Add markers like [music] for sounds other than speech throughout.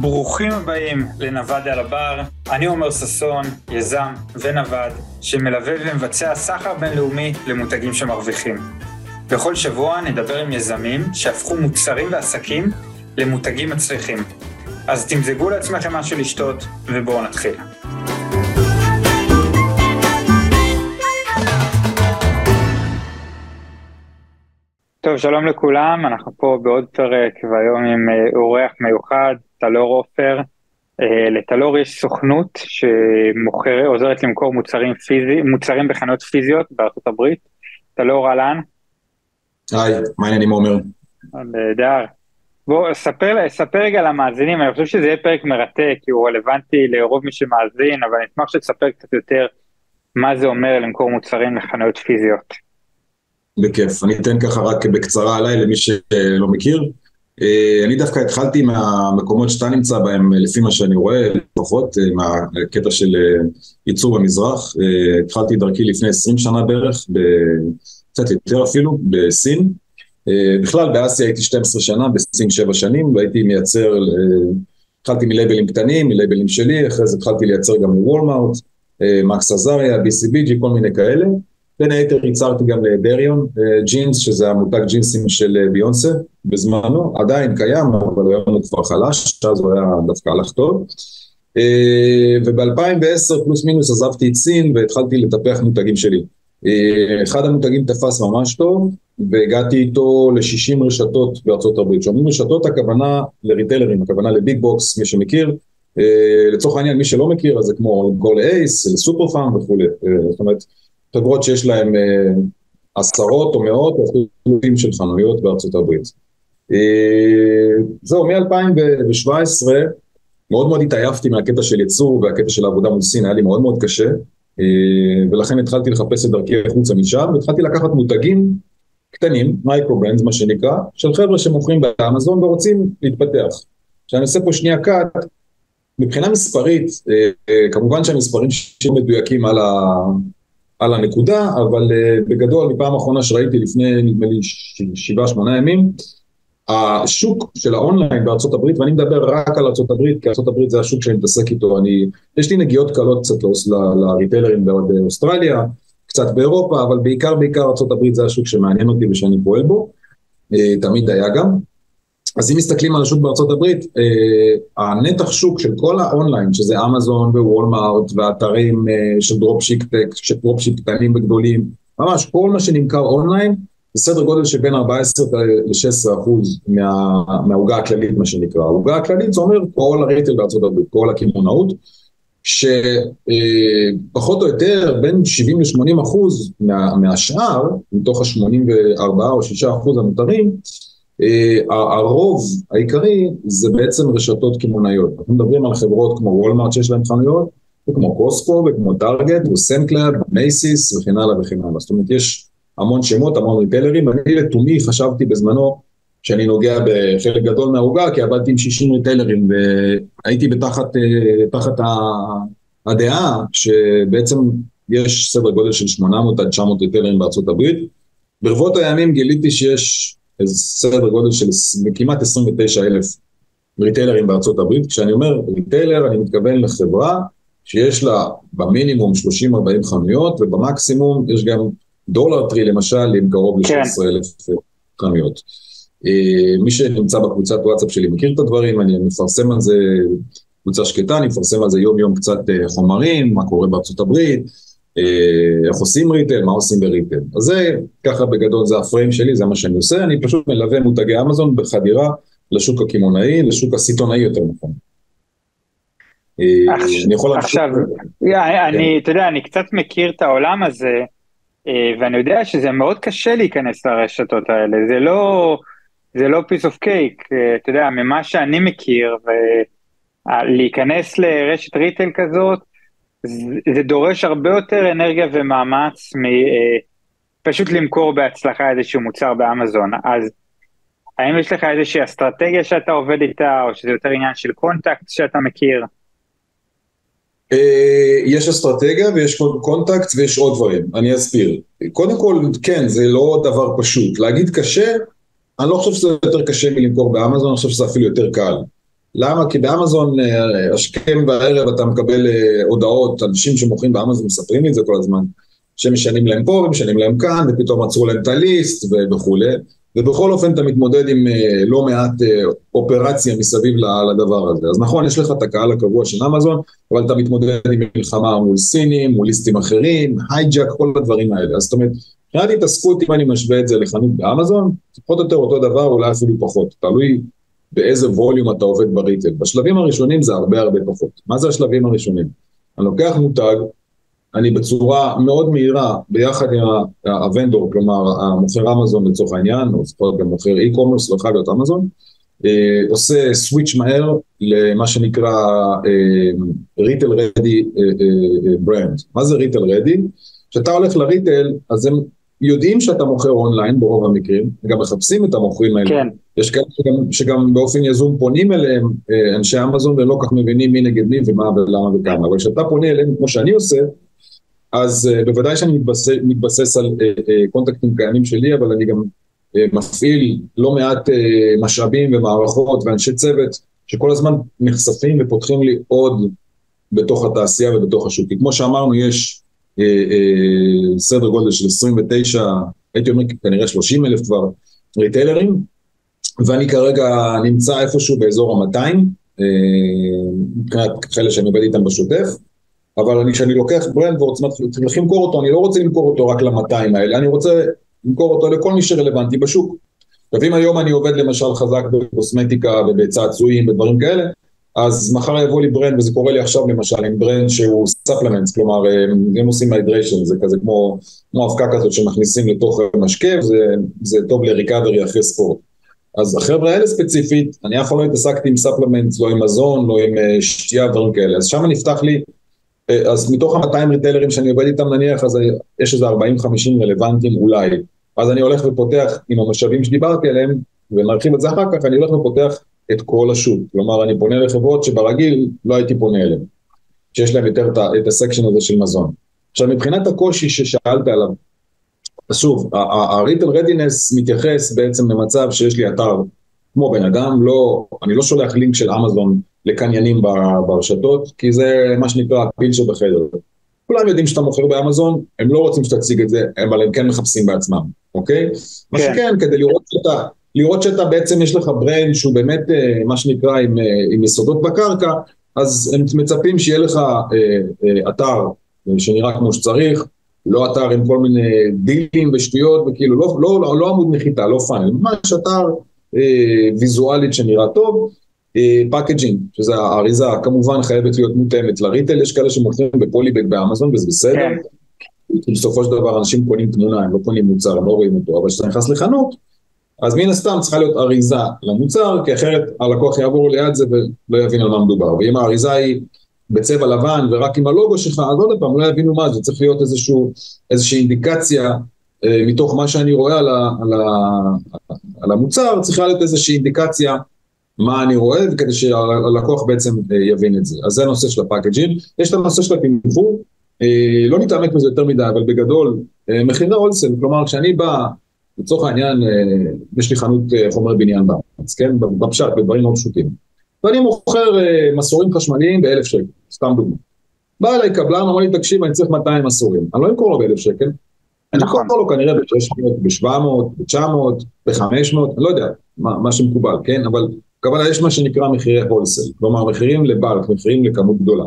ברוכים הבאים לנווד על הבר, אני עומר ששון, יזם ונווד, שמלווה ומבצע סחר בינלאומי למותגים שמרוויחים. בכל שבוע נדבר עם יזמים שהפכו מוצרים ועסקים למותגים מצליחים. אז תמזגו לעצמכם משהו לשתות, ובואו נתחיל. טוב, שלום לכולם, אנחנו פה בעוד פרק, והיום עם אה, אורח מיוחד, טלור עופר. אה, לטלור יש סוכנות שעוזרת למכור מוצרים, פיזי, מוצרים בחנויות פיזיות בארצות הברית. טלור אהלן. היי, מה העניינים עומר? נהדר. בוא, ספר, ספר רגע למאזינים, אני חושב שזה יהיה פרק מרתק, כי הוא רלוונטי לרוב מי שמאזין, אבל אני אשמח שתספר קצת יותר מה זה אומר למכור מוצרים לחנויות פיזיות. בכיף. אני אתן ככה רק בקצרה עליי למי שלא מכיר. אה, אני דווקא התחלתי מהמקומות שאתה נמצא בהם, לפי מה שאני רואה, לפחות אה, מהקטע של אה, ייצור במזרח. התחלתי דרכי לפני 20 שנה בערך, קצת יותר אפילו, בסין. בכלל באסיה הייתי 12 שנה, בסין 7 שנים, והייתי מייצר, התחלתי מלייבלים קטנים, מלייבלים שלי, אחרי זה התחלתי לייצר גם לוולמארט, מקס עזריה, BCBG, כל מיני כאלה. בין היתר ייצרתי גם לדריון אה, ג'ינס, שזה המותג ג'ינסים של אה, ביונסה בזמנו, עדיין קיים, אבל היום הוא כבר חלש, אז הוא היה דווקא הלך טוב. אה, וב-2010 פלוס מינוס עזבתי את סין והתחלתי לטפח מותגים שלי. אחד המותגים תפס ממש טוב, והגעתי איתו ל-60 רשתות בארצות הברית. כשאומרים רשתות, הכוונה לריטלרים, הכוונה ל big box, מי שמכיר. לצורך העניין, מי שלא מכיר, אז זה כמו למכור לאייס, לסופר פארם וכולי. זאת אומרת, חברות שיש להן אה, עשרות או מאות או אפילו של חנויות בארצות הברית. אה, זהו, מ-2017 מאוד מאוד התעייפתי מהקטע של ייצור והקטע של העבודה מול סין, היה לי מאוד מאוד קשה, אה, ולכן התחלתי לחפש את דרכי החוצה משם, והתחלתי לקחת מותגים קטנים, micro-brands מה שנקרא, של חבר'ה שמוכרים באמזון ורוצים להתפתח. כשאני עושה פה שנייה קאט, מבחינה מספרית, כמובן שהמספרים שהם מדויקים על, על הנקודה, אבל uh, בגדול, מפעם אחרונה שראיתי לפני נדמה לי שבעה שמונה ימים, השוק של האונליין בארצות הברית, ואני מדבר רק על ארצות הברית, כי ארצות הברית זה השוק שאני מתעסק איתו, אני, יש לי נגיעות קלות קצת לריטלרים באוסטרליה, קצת באירופה, אבל בעיקר בעיקר ארצות הברית זה השוק שמעניין אותי ושאני פועל בו, uh, תמיד היה גם. אז אם מסתכלים על השוק בארצות הברית, אה, הנתח שוק של כל האונליין, שזה אמזון וולמארט ואתרים אה, של dropship של dropship קטנים וגדולים, ממש כל מה שנמכר אונליין, זה סדר גודל של בין 14 ל-16 אחוז מה, מהעוגה הכללית, מה שנקרא. העוגה הכללית זה אומר כל ה retail בארצות הברית, כל הקמעונאות, שפחות או יותר בין 70 ל-80 אחוז מה, מהשאר, מתוך ה-84 או 6 אחוז הנותרים, הרוב העיקרי זה בעצם רשתות קמעונאיות. אנחנו מדברים על חברות כמו וולמארט שיש להן חנויות, וכמו קוסקו, וכמו טארגט, וסמס קלאב, מייסיס וכן הלאה וכן הלאה. זאת אומרת, יש המון שמות, המון ריטלרים. אני לתומי חשבתי בזמנו שאני נוגע בחלק גדול מהעוגה, כי עבדתי עם 60 ריטלרים, והייתי בתחת אה, תחת הדעה שבעצם יש סדר גודל של 800 עד 900 ריטלרים בארצות הברית. ברבות הימים גיליתי שיש סדר גודל של כמעט 29 אלף ריטיילרים בארצות הברית. כשאני אומר retailer, אני מתכוון לחברה שיש לה במינימום 30-40 חנויות, ובמקסימום יש גם דולר טרי למשל, עם קרוב ל-16 כן. אלף חנויות. אה, מי שנמצא בקבוצת וואטסאפ שלי מכיר את הדברים, אני מפרסם על זה קבוצה שקטה, אני מפרסם על זה יום יום קצת אה, חומרים, מה קורה בארצות הברית, איך עושים ריטל, מה עושים בריטל. אז זה, ככה בגדול זה הפריים שלי, זה מה שאני עושה, אני פשוט מלווה מותגי אמזון בחדירה לשוק הקמעונאי, לשוק הסיטונאי יותר נכון. אה, אני יכול עכשיו, אני, כן. אתה יודע, אני קצת מכיר את העולם הזה, אה, ואני יודע שזה מאוד קשה להיכנס לרשתות האלה, זה לא, זה לא piece of cake, אתה יודע, ממה שאני מכיר, ולהיכנס לרשת retail כזאת, זה דורש הרבה יותר אנרגיה ומאמץ מפשוט אה, למכור בהצלחה איזשהו מוצר באמזון. אז האם יש לך איזושהי אסטרטגיה שאתה עובד איתה, או שזה יותר עניין של contact שאתה מכיר? אה, יש אסטרטגיה ויש contact ויש עוד דברים, אני אסביר. קודם כל, כן, זה לא דבר פשוט. להגיד קשה, אני לא חושב שזה יותר קשה מלמכור באמזון, אני חושב שזה אפילו יותר קל. למה? כי באמזון השכם והערב אתה מקבל הודעות, אנשים שמוכרים באמזון מספרים לי את זה כל הזמן, שמשנים להם פה ומשנים להם כאן, ופתאום עצרו להם את הליסט וכולי. ובכל אופן אתה מתמודד עם אה, לא מעט אה, אופרציה מסביב לדבר הזה. אז נכון, יש לך את הקהל הקבוע של אמזון, אבל אתה מתמודד עם מלחמה מול סינים, מול ליסטים אחרים, hijack, כל הדברים האלה. אז זאת אומרת, מבחינת התעסקות, אם אני משווה את זה לחנות באמזון, פחות או יותר אותו דבר, אולי אפילו פחות. תלוי באיזה volume אתה עובד ב retail. בשלבים הראשונים זה הרבה הרבה פחות. מה זה השלבים הראשונים? אני לוקח מותג, אני בצורה מאוד מהירה, ביחד עם ה vendor, כלומר המוכר אמזון לצורך העניין, או לפחות גם מוכר e-commerce, לא חייב להיות אמזון, אה, עושה switch מהר למה שנקרא retail ready brand. מה זה retail ready? כשאתה הולך ל retail, אז הם יודעים שאתה מוכר אונליין ברוב המקרים, גם מחפשים את המוכרים האלה. כן. יש כאלה שגם, שגם באופן יזום פונים אליהם אה, אנשי אמזון ולא כל כך מבינים מי נגד מי ומה ולמה וכמה, אבל כשאתה פונה אליהם כמו שאני עושה, אז uh, בוודאי שאני מתבסס, מתבסס על uh, uh, קונטקטים קיימים שלי, אבל אני גם uh, מפעיל לא מעט uh, משאבים ומערכות ואנשי צוות שכל הזמן נחשפים ופותחים לי עוד בתוך התעשייה ובתוך השוק. כי כמו שאמרנו, יש סדר גודל של 29, הייתי אומר כנראה 30 אלף כבר ריטיילרים, ואני כרגע נמצא איפשהו באזור ה-200, מבחינת כאלה שאני עובד איתם בשוטף. אבל כשאני לוקח ברנד ורוצה להתחיל למכור אותו, אני לא רוצה למכור אותו רק ל-200 האלה, אני רוצה למכור אותו לכל מי שרלוונטי בשוק. עכשיו אם היום אני עובד למשל חזק בקוסמטיקה ובצעצועים ודברים כאלה, אז מחר יבוא לי brand, וזה קורה לי עכשיו למשל, עם brand שהוא supplements, כלומר הם עושים hydration, זה כזה כמו, כמו אבקה כזאת שמכניסים לתוך משקה, זה, זה טוב ל recovery אחרי ספורט. אז החבר'ה האלה ספציפית, אני אף פעם לא התעסקתי עם supplements, לא עם מזון, לא עם אה, שתייה, דברים כאלה, אז שם נפתח לי אז מתוך ה-200 retailerים שאני עובד איתם נניח, אז יש איזה 40-50 רלוונטיים אולי. אז אני הולך ופותח עם המשאבים שדיברתי עליהם, ונרחיב את זה אחר כך, אני הולך ופותח את כל השוק. כלומר, אני פונה לחברות שברגיל לא הייתי פונה אליהן, שיש להם יותר את הסקשן הזה של מזון. עכשיו, מבחינת הקושי ששאלת עליו, שוב, ה-Retail Readiness מתייחס בעצם למצב שיש לי אתר כמו בן אדם, לא, אני לא שולח לינק של אמזון לקניינים ברשתות, כי זה מה שנקרא הפיל שבחדר. כולם יודעים שאתה מוכר באמזון, הם לא רוצים שתציג את זה, אבל הם כן מחפשים בעצמם, אוקיי? כן. מה שכן, כדי לראות שאתה, לראות שאתה בעצם יש לך ברנד שהוא באמת אה, מה שנקרא עם, אה, עם יסודות בקרקע, אז הם מצפים שיהיה לך אה, אתר שנראה כמו שצריך, לא אתר עם כל מיני דילים ושטויות, וכאילו לא, לא, לא, לא עמוד נחיתה, לא פאנל, ממש אתר אה, ויזואלית שנראה טוב, packaging, שזה האריזה כמובן חייבת להיות מותאמת ל retail, יש כאלה שמוכרים ב polybag באמזון וזה בסדר. כן. בסופו של דבר אנשים קונים תמונה, הם לא קונים מוצר, הם לא רואים אותו, אבל כשאתה נכנס לחנות, אז מן הסתם צריכה להיות אריזה למוצר, כי אחרת הלקוח יעבור ליד זה ולא יבין על מה מדובר. ואם האריזה היא בצבע לבן ורק עם הלוגו שלך, אז עוד פעם, לא יבינו מה זה, צריך להיות איזשהו, איזושהי אינדיקציה אה, מתוך מה שאני רואה על, ה, על, ה, על המוצר, צריכה להיות איזושהי אינדיקציה מה אני רואה, וכדי שהלקוח בעצם אה, יבין את זה. אז זה הנושא של הפאקג'ים. יש את הנושא של התמחור, אה, לא נתעמק בזה יותר מדי, אבל בגדול, מחירי הולסל, כלומר כשאני בא, לצורך העניין, יש לי חנות חומרי בניין בארץ, כן? בפשט, בדברים מאוד פשוטים. ואני מוכר מסורים חשמליים באלף שקל, סתם דוגמא. בא אליי קבלן, אמר לי, תקשיב, אני צריך 200 מסורים. אני לא אמכור לו באלף שקל, אני אמכור לו כנראה ב-600, ב-700, ב-900, ב-500, אני לא יודע מה, מה שמקובל, כן? אבל הכוונה יש מה שנקרא מחירי wholesale, כלומר מחירים ל bulk, מחירים לכמות גדולה.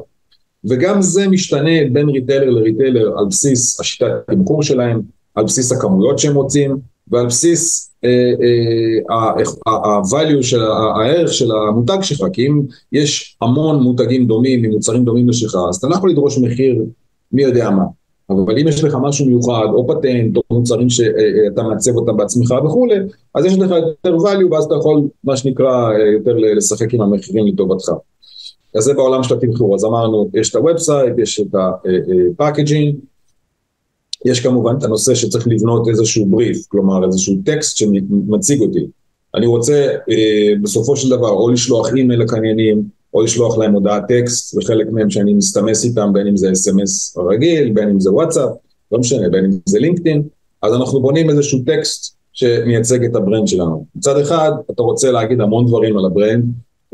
וגם זה משתנה בין retailer ל retailer על בסיס השיטת התמחור שלהם, על בסיס הכמויות שהם רוצים, ועל בסיס ה-value, אה, של הערך של המותג שלך, כי אם יש המון מותגים דומים במוצרים דומים לשלך, אז אתה לא יכול לדרוש מחיר מי יודע מה. אבל אם יש לך משהו מיוחד, או פטנט, או מוצרים שאתה מעצב אותם בעצמך וכולי, אז יש לך יותר value, ואז אתה יכול, מה שנקרא, יותר לשחק עם המחירים לטובתך. אז זה בעולם של התמחור, אז אמרנו, יש את ה website, יש את ה packaging, יש כמובן את הנושא שצריך לבנות איזשהו בריף, כלומר איזשהו טקסט שמציג אותי. אני רוצה אה, בסופו של דבר או לשלוח אימייל לקניינים, או לשלוח להם הודעת טקסט, וחלק מהם שאני מסתמס איתם, בין אם זה SMS רגיל, בין אם זה וואטסאפ, לא משנה, בין אם זה לינקדאין, אז אנחנו בונים איזשהו טקסט שמייצג את ה brand שלנו. מצד אחד, אתה רוצה להגיד המון דברים על ה brand,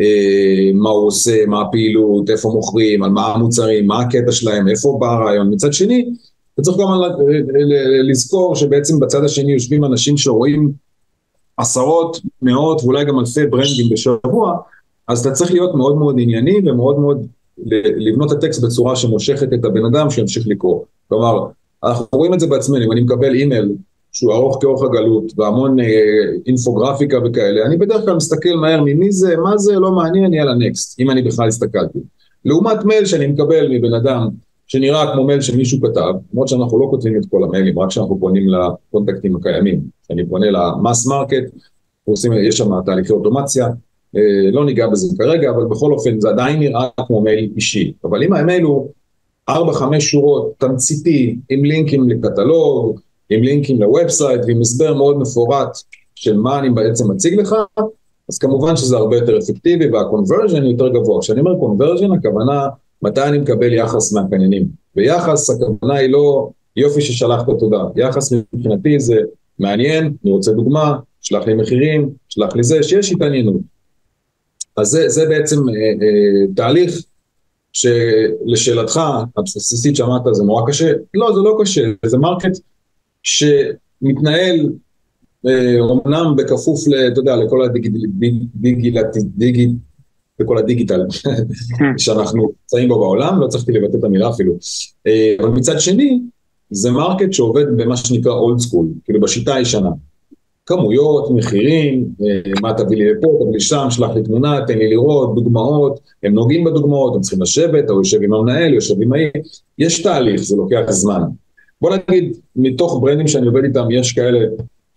אה, מה הוא עושה, מה הפעילות, איפה מוכרים, על מה המוצרים, מה הקטע שלהם, איפה בא הרעיון. מצד שני, אתה צריך גם לזכור שבעצם בצד השני יושבים אנשים שרואים עשרות, מאות ואולי גם אלפי brandים בשבוע, אז אתה צריך להיות מאוד מאוד ענייני ומאוד מאוד לבנות את הטקסט בצורה שמושכת את הבן אדם שימשיך לקרוא. כלומר, אנחנו רואים את זה בעצמנו, אם אני מקבל אימייל שהוא ארוך כאורך הגלות והמון אה, אינפוגרפיקה וכאלה, אני בדרך כלל מסתכל מהר ממי זה, מה זה, לא מעניין, יאללה next, אם אני בכלל הסתכלתי. לעומת מייל שאני מקבל מבן אדם שנראה כמו מייל שמישהו כתב, למרות שאנחנו לא כותבים את כל המיילים, רק כשאנחנו פונים ל contactים הקיימים. כשאני פונה ל mass market, יש שם תהליכי אוטומציה, אה, לא ניגע בזה כרגע, אבל בכל אופן זה עדיין נראה כמו מייל אישי. אבל אם המייל הוא 4-5 שורות, תמציתי, עם לינקים לקטלוג, עם לינקים ל website ועם הסבר מאוד מפורט של מה אני בעצם מציג לך, אז כמובן שזה הרבה יותר אפקטיבי וה conversion יותר גבוה. כשאני אומר conversion, הכוונה מתי אני מקבל יחס מהקניינים. ויחס, הכוונה היא לא יופי ששלחת תודה. יחס מבחינתי זה מעניין, אני רוצה דוגמה, שלח לי מחירים, שלח לי זה, שיש התעניינות. אז זה, זה בעצם אה, אה, תהליך שלשאלתך הבסיסית שאמרת זה נורא קשה, לא זה לא קשה, זה market שמתנהל אומנם אה, בכפוף, אתה יודע, לכל הדיגיטל, לכל הדיגיטל [laughs] שאנחנו נמצאים בו בעולם, לא צריך לבטא את המילה אפילו. אה, אבל מצד שני, זה market שעובד במה שנקרא old school, כאילו בשיטה הישנה. כמויות, מחירים, אה, מה תביא לי לפה, תביא לי שם, שלח לי תמונה, תן לי לראות, דוגמאות, הם נוגעים בדוגמאות, הם צריכים לשבת, הוא יושב עם המנהל, יושב עם העיר, יש תהליך, זה לוקח זמן. בוא נגיד, מתוך brandים שאני עובד איתם, יש כאלה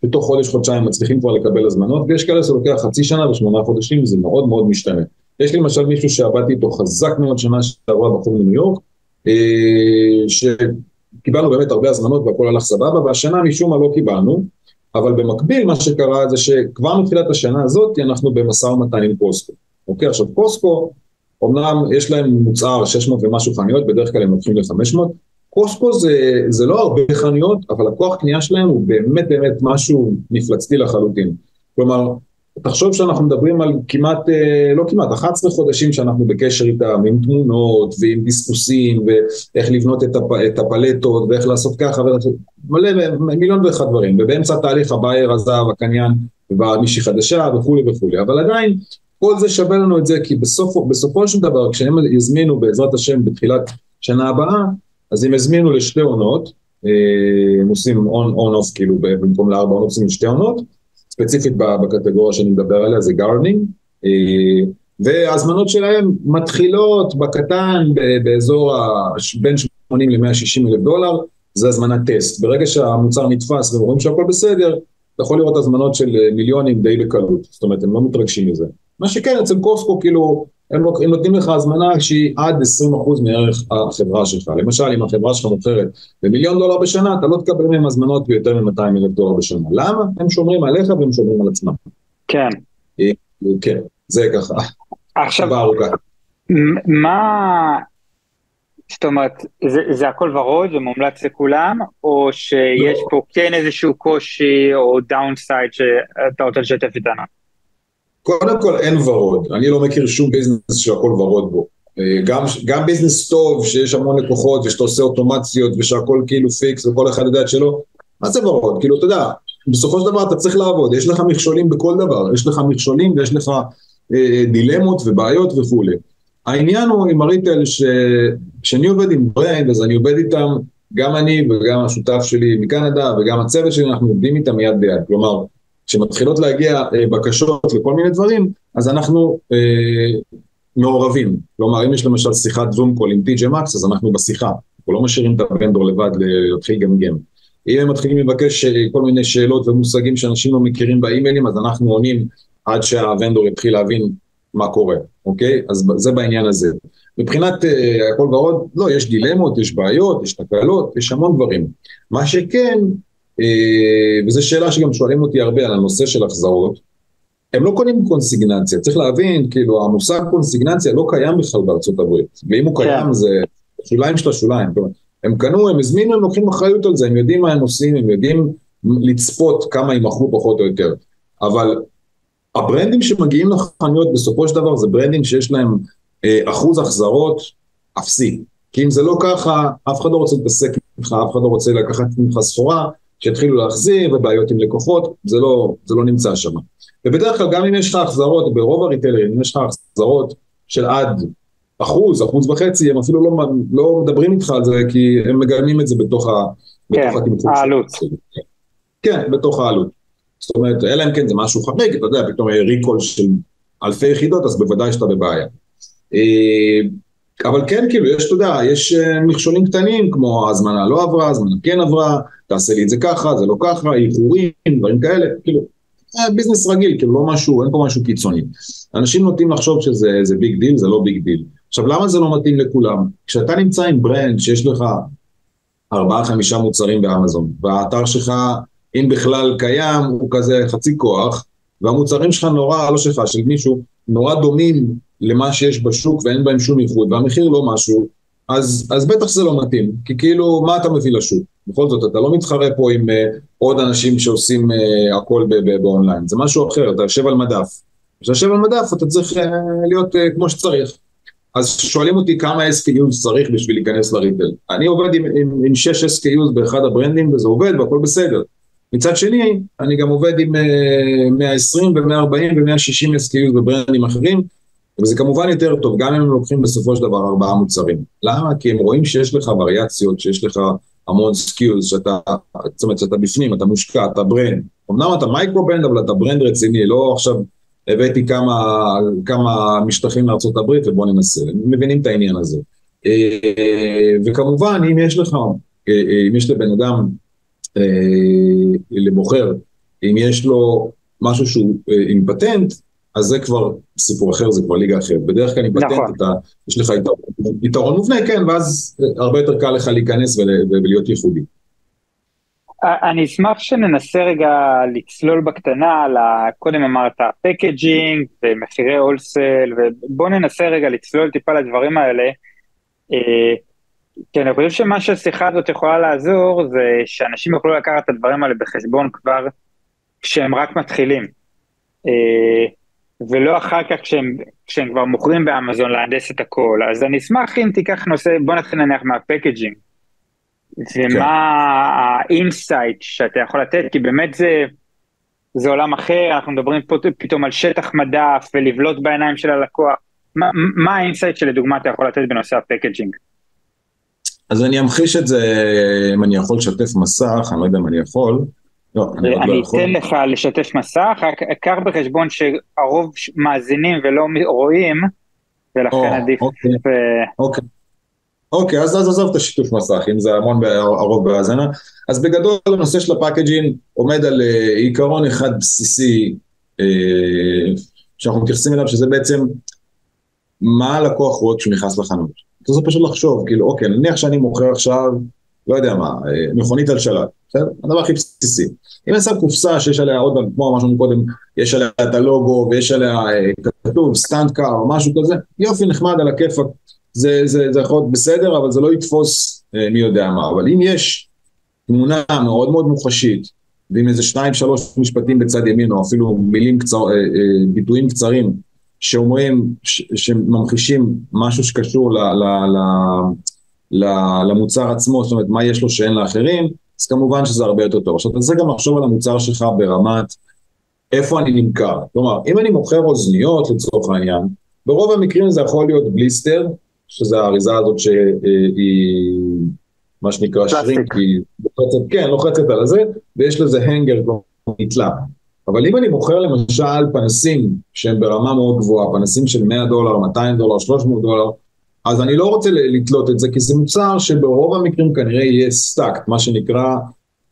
שתוך חודש-חודשיים מצליחים כבר לקבל הזמנות, ויש כאלה שלוקח חצי שנה ושמונה חודשים, זה מאוד מאוד משתנה. יש לי למשל מישהו שעבדתי איתו חזק מאוד שנה שעברה בחור מניו יורק, אה, שקיבלנו באמת הרבה הזמנות והכל הלך סבבה, והשנה משום מה לא קיבלנו, אבל במקביל מה שקרה זה שכבר מתחילת השנה הזאת אנחנו במשא ומתן עם קוסקו. אוקיי, עכשיו קוסקו, אמנם יש להם מוצר 600 ומשהו חנויות, בדרך כלל הם לוקחים ל-500, קוסקו זה, זה לא הרבה חנויות, אבל הכוח קנייה שלהם הוא באמת באמת משהו מפלצתי לחלוטין. כלומר, תחשוב שאנחנו מדברים על כמעט, אה, לא כמעט, 11 חודשים שאנחנו בקשר איתם, עם תמונות ועם דיסקוסים ואיך לבנות את, הפ, את הפלטות ואיך לעשות ככה מלא, מיליון ואחד דברים, ובאמצע התהליך הבייר עזב, הקניין ובאה מישהי חדשה וכולי וכולי, אבל עדיין כל זה שווה לנו את זה כי בסוף, בסופו של דבר כשהם יזמינו בעזרת השם בתחילת שנה הבאה, אז הם הזמינו לשתי עונות, אה, הם עושים on-off כאילו במקום לארבע עונות עושים לשתי עונות ספציפית בקטגוריה שאני מדבר עליה זה gardening, אה, וההזמנות שלהם מתחילות בקטן באזור ה... בין 80 ל-160 אלף דולר, זה הזמנת טסט. ברגע שהמוצר נתפס והם רואים שהכל בסדר, אתה יכול לראות הזמנות של אה, מיליונים די בקלות, זאת אומרת הם לא מתרגשים מזה. מה שכן אצל קוסקו כאילו הם, הם נותנים לך הזמנה שהיא עד 20% מערך החברה שלך. למשל, אם החברה שלך מוכרת במיליון דולר בשנה, אתה לא תקבל מהם הזמנות ביותר מ-200 אלף דולר בשנה. למה? הם שומרים עליך והם שומרים על עצמם. כן. אה, כן, זה ככה. עכשיו, מה... זאת אומרת, זה, זה הכל ורוד, זה מומלץ לכולם, או שיש לא. פה כן איזשהו קושי או downside שאתה רוצה לשתף איתנו? קודם כל אין ורוד, אני לא מכיר שום business שהכל ורוד בו. אה, גם, גם business טוב, שיש המון לקוחות ושאתה עושה אוטומציות ושהכל כאילו fix וכל אחד יודע את שלו, מה זה ורוד? כאילו, אתה יודע, בסופו של דבר אתה צריך לעבוד, יש לך מכשולים בכל דבר, יש לך מכשולים ויש לך אה, דילמות ובעיות וכולי. העניין הוא עם ה retail שכשאני עובד עם brand, אז אני עובד איתם, גם אני וגם השותף שלי מקנדה וגם הצוות שלי, אנחנו עובדים איתם יד ביד. כלומר, כשמתחילות להגיע אה, בקשות וכל מיני דברים, אז אנחנו אה, מעורבים. כלומר, אם יש למשל שיחת זום קול עם TJ Maxx, אז אנחנו בשיחה. אנחנו לא משאירים את הבנדור לבד להתחיל גמגם. אם הם מתחילים לבקש אה, כל מיני שאלות ומושגים שאנשים לא מכירים באימיילים, אז אנחנו עונים עד שהוונדור יתחיל להבין מה קורה, אוקיי? אז זה בעניין הזה. מבחינת uh, הכל ורוד, לא, יש דילמות, יש בעיות, יש תקלות, יש המון דברים. מה שכן, אה, וזו שאלה שגם שואלים אותי הרבה על הנושא של החזרות. הם לא קונים קונסיגנציה, צריך להבין, כאילו המושג קונסיגנציה לא קיים בכלל בארצות הברית, ואם הוא קיים כן. זה שוליים של השוליים, הם קנו, הם הזמינו, הם לוקחים אחריות על זה, הם יודעים מה הם עושים, הם יודעים לצפות כמה ימכרו פחות או יותר, אבל הברנדים שמגיעים לחנויות בסופו של דבר זה ברנדים שיש להם אה, אחוז החזרות אפסי. כי אם זה לא ככה, אף אחד לא רוצה להתעסק איתך, אף אחד לא רוצה לקחת ממך סחורה, שיתחילו להחזיר ובעיות עם לקוחות, זה לא, זה לא נמצא שם. ובדרך כלל גם אם יש לך החזרות, ברוב הריטלרים, אם יש לך החזרות של עד אחוז, אחוז וחצי, הם אפילו לא, לא מדברים איתך על זה, כי הם מגלמים את זה בתוך, ה, כן, בתוך העלות. כן, בתוך העלות. זאת אומרת, אלא אם כן זה משהו חריג, אתה יודע, פתאום ריקול של אלפי יחידות, אז בוודאי שאתה בבעיה. אבל כן, כאילו, יש, אתה יודע, יש אה, מכשולים קטנים, כמו הזמנה לא עברה, הזמנה כן עברה, תעשה לי את זה ככה, זה לא ככה, איחורים, דברים כאלה, כאילו, אה, business רגיל, כאילו, לא משהו, אין פה משהו קיצוני. אנשים נוטים לחשוב שזה big deal, זה לא big deal. עכשיו, למה זה לא מתאים לכולם? כשאתה נמצא עם brand שיש לך ארבעה, חמישה מוצרים באמזון, והאתר שלך, אם בכלל קיים, הוא כזה חצי כוח, והמוצרים שלך נורא, לא שלך, של מישהו, נורא דומים למה שיש בשוק ואין בהם שום ייחוד, והמחיר לא משהו, אז, אז בטח זה לא מתאים, כי כאילו, מה אתה מביא לשוק? בכל זאת, אתה לא מתחרה פה עם uh, עוד אנשים שעושים uh, הכל באונליין, זה משהו אחר, אתה יושב על מדף. כשאתה יושב על מדף אתה צריך uh, להיות uh, כמו שצריך. אז שואלים אותי כמה SKUs צריך בשביל להיכנס לריטל. אני עובד עם, עם, עם 6 SKUs באחד הברנדים וזה עובד והכל בסדר. מצד שני, אני גם עובד עם uh, 120 ו-140 ו-160 SKUs בברנדים אחרים, וזה כמובן יותר טוב, גם אם הם לוקחים בסופו של דבר ארבעה מוצרים. למה? כי הם רואים שיש לך וריאציות, שיש לך המון SKUs, שאתה, זאת אומרת, שאתה בפנים, אתה מושקע, אתה brand. אמנם אתה micro brand, אבל אתה brand רציני, לא עכשיו הבאתי כמה, כמה משטחים לארה"ב ובוא ננסה. הם מבינים את העניין הזה. אה, וכמובן, אם יש לך, אה, אה, אם יש לבן אדם, לבוחר, אם יש לו משהו שהוא עם פטנט, אז זה כבר סיפור אחר, זה כבר ליגה אחרת. בדרך כלל עם פטנט נכון. אתה, יש לך יתרון, יתרון מובנה, כן, ואז הרבה יותר קל לך להיכנס ולהיות ייחודי. אני אשמח שננסה רגע לצלול בקטנה, קודם אמרת packaging ומחירי wholesale, ובואו ננסה רגע לצלול טיפה לדברים האלה. כן, אני חושב שמה שהשיחה הזאת יכולה לעזור זה שאנשים יוכלו לקחת את הדברים האלה בחשבון כבר כשהם רק מתחילים. ולא אחר כך כשהם, כשהם כבר מוכרים באמזון להנדס את הכל. אז אני אשמח אם תיקח נושא, בוא נתחיל נניח מה packaging. ומה כן. ה insight שאתה יכול לתת, כי באמת זה, זה עולם אחר, אנחנו מדברים פה פתאום על שטח מדף ולבלוט בעיניים של הלקוח. מה, מה ה insight שלדוגמה אתה יכול לתת בנושא ה packaging? אז אני אמחיש את זה, אם אני יכול לשתף מסך, אני לא יודע אם אני יכול. לא, אני, לא אתן לך לשתף מסך, רק קח בחשבון שהרוב מאזינים ולא רואים, ולכן או, עדיף... אוקיי, ו... אוקיי. אוקיי, אז, אז עזוב את השיתוף מסך, אם זה המון הרוב בהאזנה. אז בגדול הנושא של הפאקג'ין עומד על uh, עיקרון אחד בסיסי, uh, שאנחנו מתייחסים אליו, שזה בעצם מה הלקוח רואה כשהוא נכנס לחנות. אתה צריך פשוט לחשוב, כאילו, אוקיי, נניח שאני מוכר עכשיו, לא יודע מה, מכונית על שלט. בסדר? הדבר הכי בסיסי. אם אני שם קופסה שיש עליה עוד פעם, כמו אמרנו קודם, יש עליה את הלוגו ויש עליה אה, כתוב stunt car או משהו כזה, יופי נחמד על הכיפאק, זה, זה, זה יכול להיות בסדר, אבל זה לא יתפוס אה, מי יודע מה. אבל אם יש תמונה מאוד מאוד מוחשית, ועם איזה שניים שלוש משפטים בצד ימין, או אפילו מילים קצר, אה, ביטויים קצרים, שאומרים, ש, שממחישים משהו שקשור ל, ל, ל, ל, למוצר עצמו, זאת אומרת, מה יש לו שאין לאחרים, אז כמובן שזה הרבה יותר טוב. עכשיו, אתה צריך גם לחשוב על המוצר שלך ברמת איפה אני נמכר. כלומר, אם אני מוכר אוזניות לצורך העניין, ברוב המקרים זה יכול להיות בליסטר, שזה האריזה הזאת שהיא מה שנקרא שרינק, היא לוחצת, כן, לוחצת על הזה, ויש לזה hanger נתלה. אבל אם אני מוכר למשל פנסים שהם ברמה מאוד גבוהה, פנסים של 100 דולר, 200 דולר, 300 דולר, אז אני לא רוצה לתלות את זה, כי זה מוצר שברוב המקרים כנראה יהיה stacked, מה שנקרא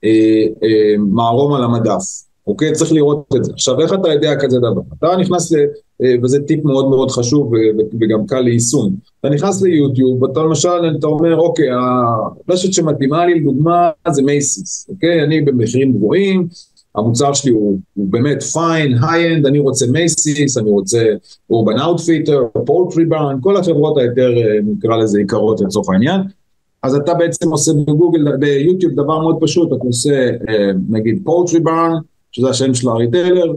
אה, אה, מערום על המדף, אוקיי? צריך לראות את זה. עכשיו, איך אתה יודע כזה דבר? אתה נכנס, ל, אה, וזה טיפ מאוד מאוד חשוב וגם קל ליישום, אתה נכנס ליוטיוב, ואתה למשל, אתה אומר, אוקיי, הרשת שמתאימה לי, לדוגמה, זה Macy's, אוקיי? אני במחירים גבוהים, המוצר שלי הוא, הוא באמת fine, high-end, אני רוצה Macy's, אני רוצה Urban Outfitters, Pottery Barn, כל החברות היותר, אה, נקרא לזה יקרות לצורך העניין. אז אתה בעצם עושה בגוגל, ביוטיוב דבר מאוד פשוט, אתה עושה אה, נגיד Pottery Barn, שזה השם של ה retailer,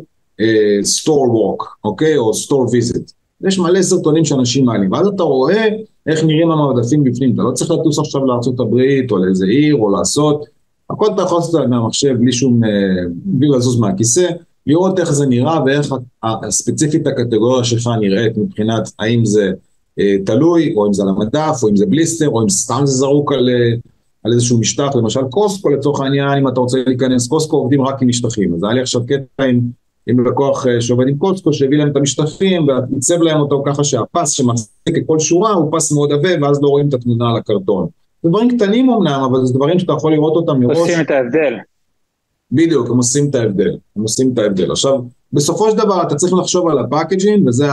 store uh, walk, אוקיי? או store visit. יש מלא סרטונים שאנשים מעלים, ואז אתה רואה איך נראים המעדפים בפנים, אתה לא צריך לטוס עכשיו לארה"ב או לאיזה עיר או לעשות, הכל אתה יכול לעשות מהמחשב בלי שום, אה, בלי לזוז מהכיסא, לראות איך זה נראה ואיך ספציפית הקטגוריה שלך נראית מבחינת האם זה אה, תלוי, או אם זה על המדף, או אם זה בליסטר, או אם סתם זה זרוק על, אה, על איזשהו משטח, למשל קוסקו לצורך העניין, אם אתה רוצה להיכנס, קוסקו עובדים רק עם משטחים, אז היה לי עכשיו קטע עם, עם לקוח שעובד עם קוסקו, שהביא להם את המשטחים, ועיצב להם אותו ככה שהפס שמחזיק את כל שורה הוא פס מאוד עבה, ואז לא רואים את התמונה על הקרטון. זה דברים קטנים אמנם, אבל זה דברים שאתה יכול לראות אותם מראש. עושים את ההבדל. בדיוק, הם עושים את ההבדל, הם עושים את ההבדל. עכשיו, בסופו של דבר אתה צריך לחשוב על ה packaging, וזה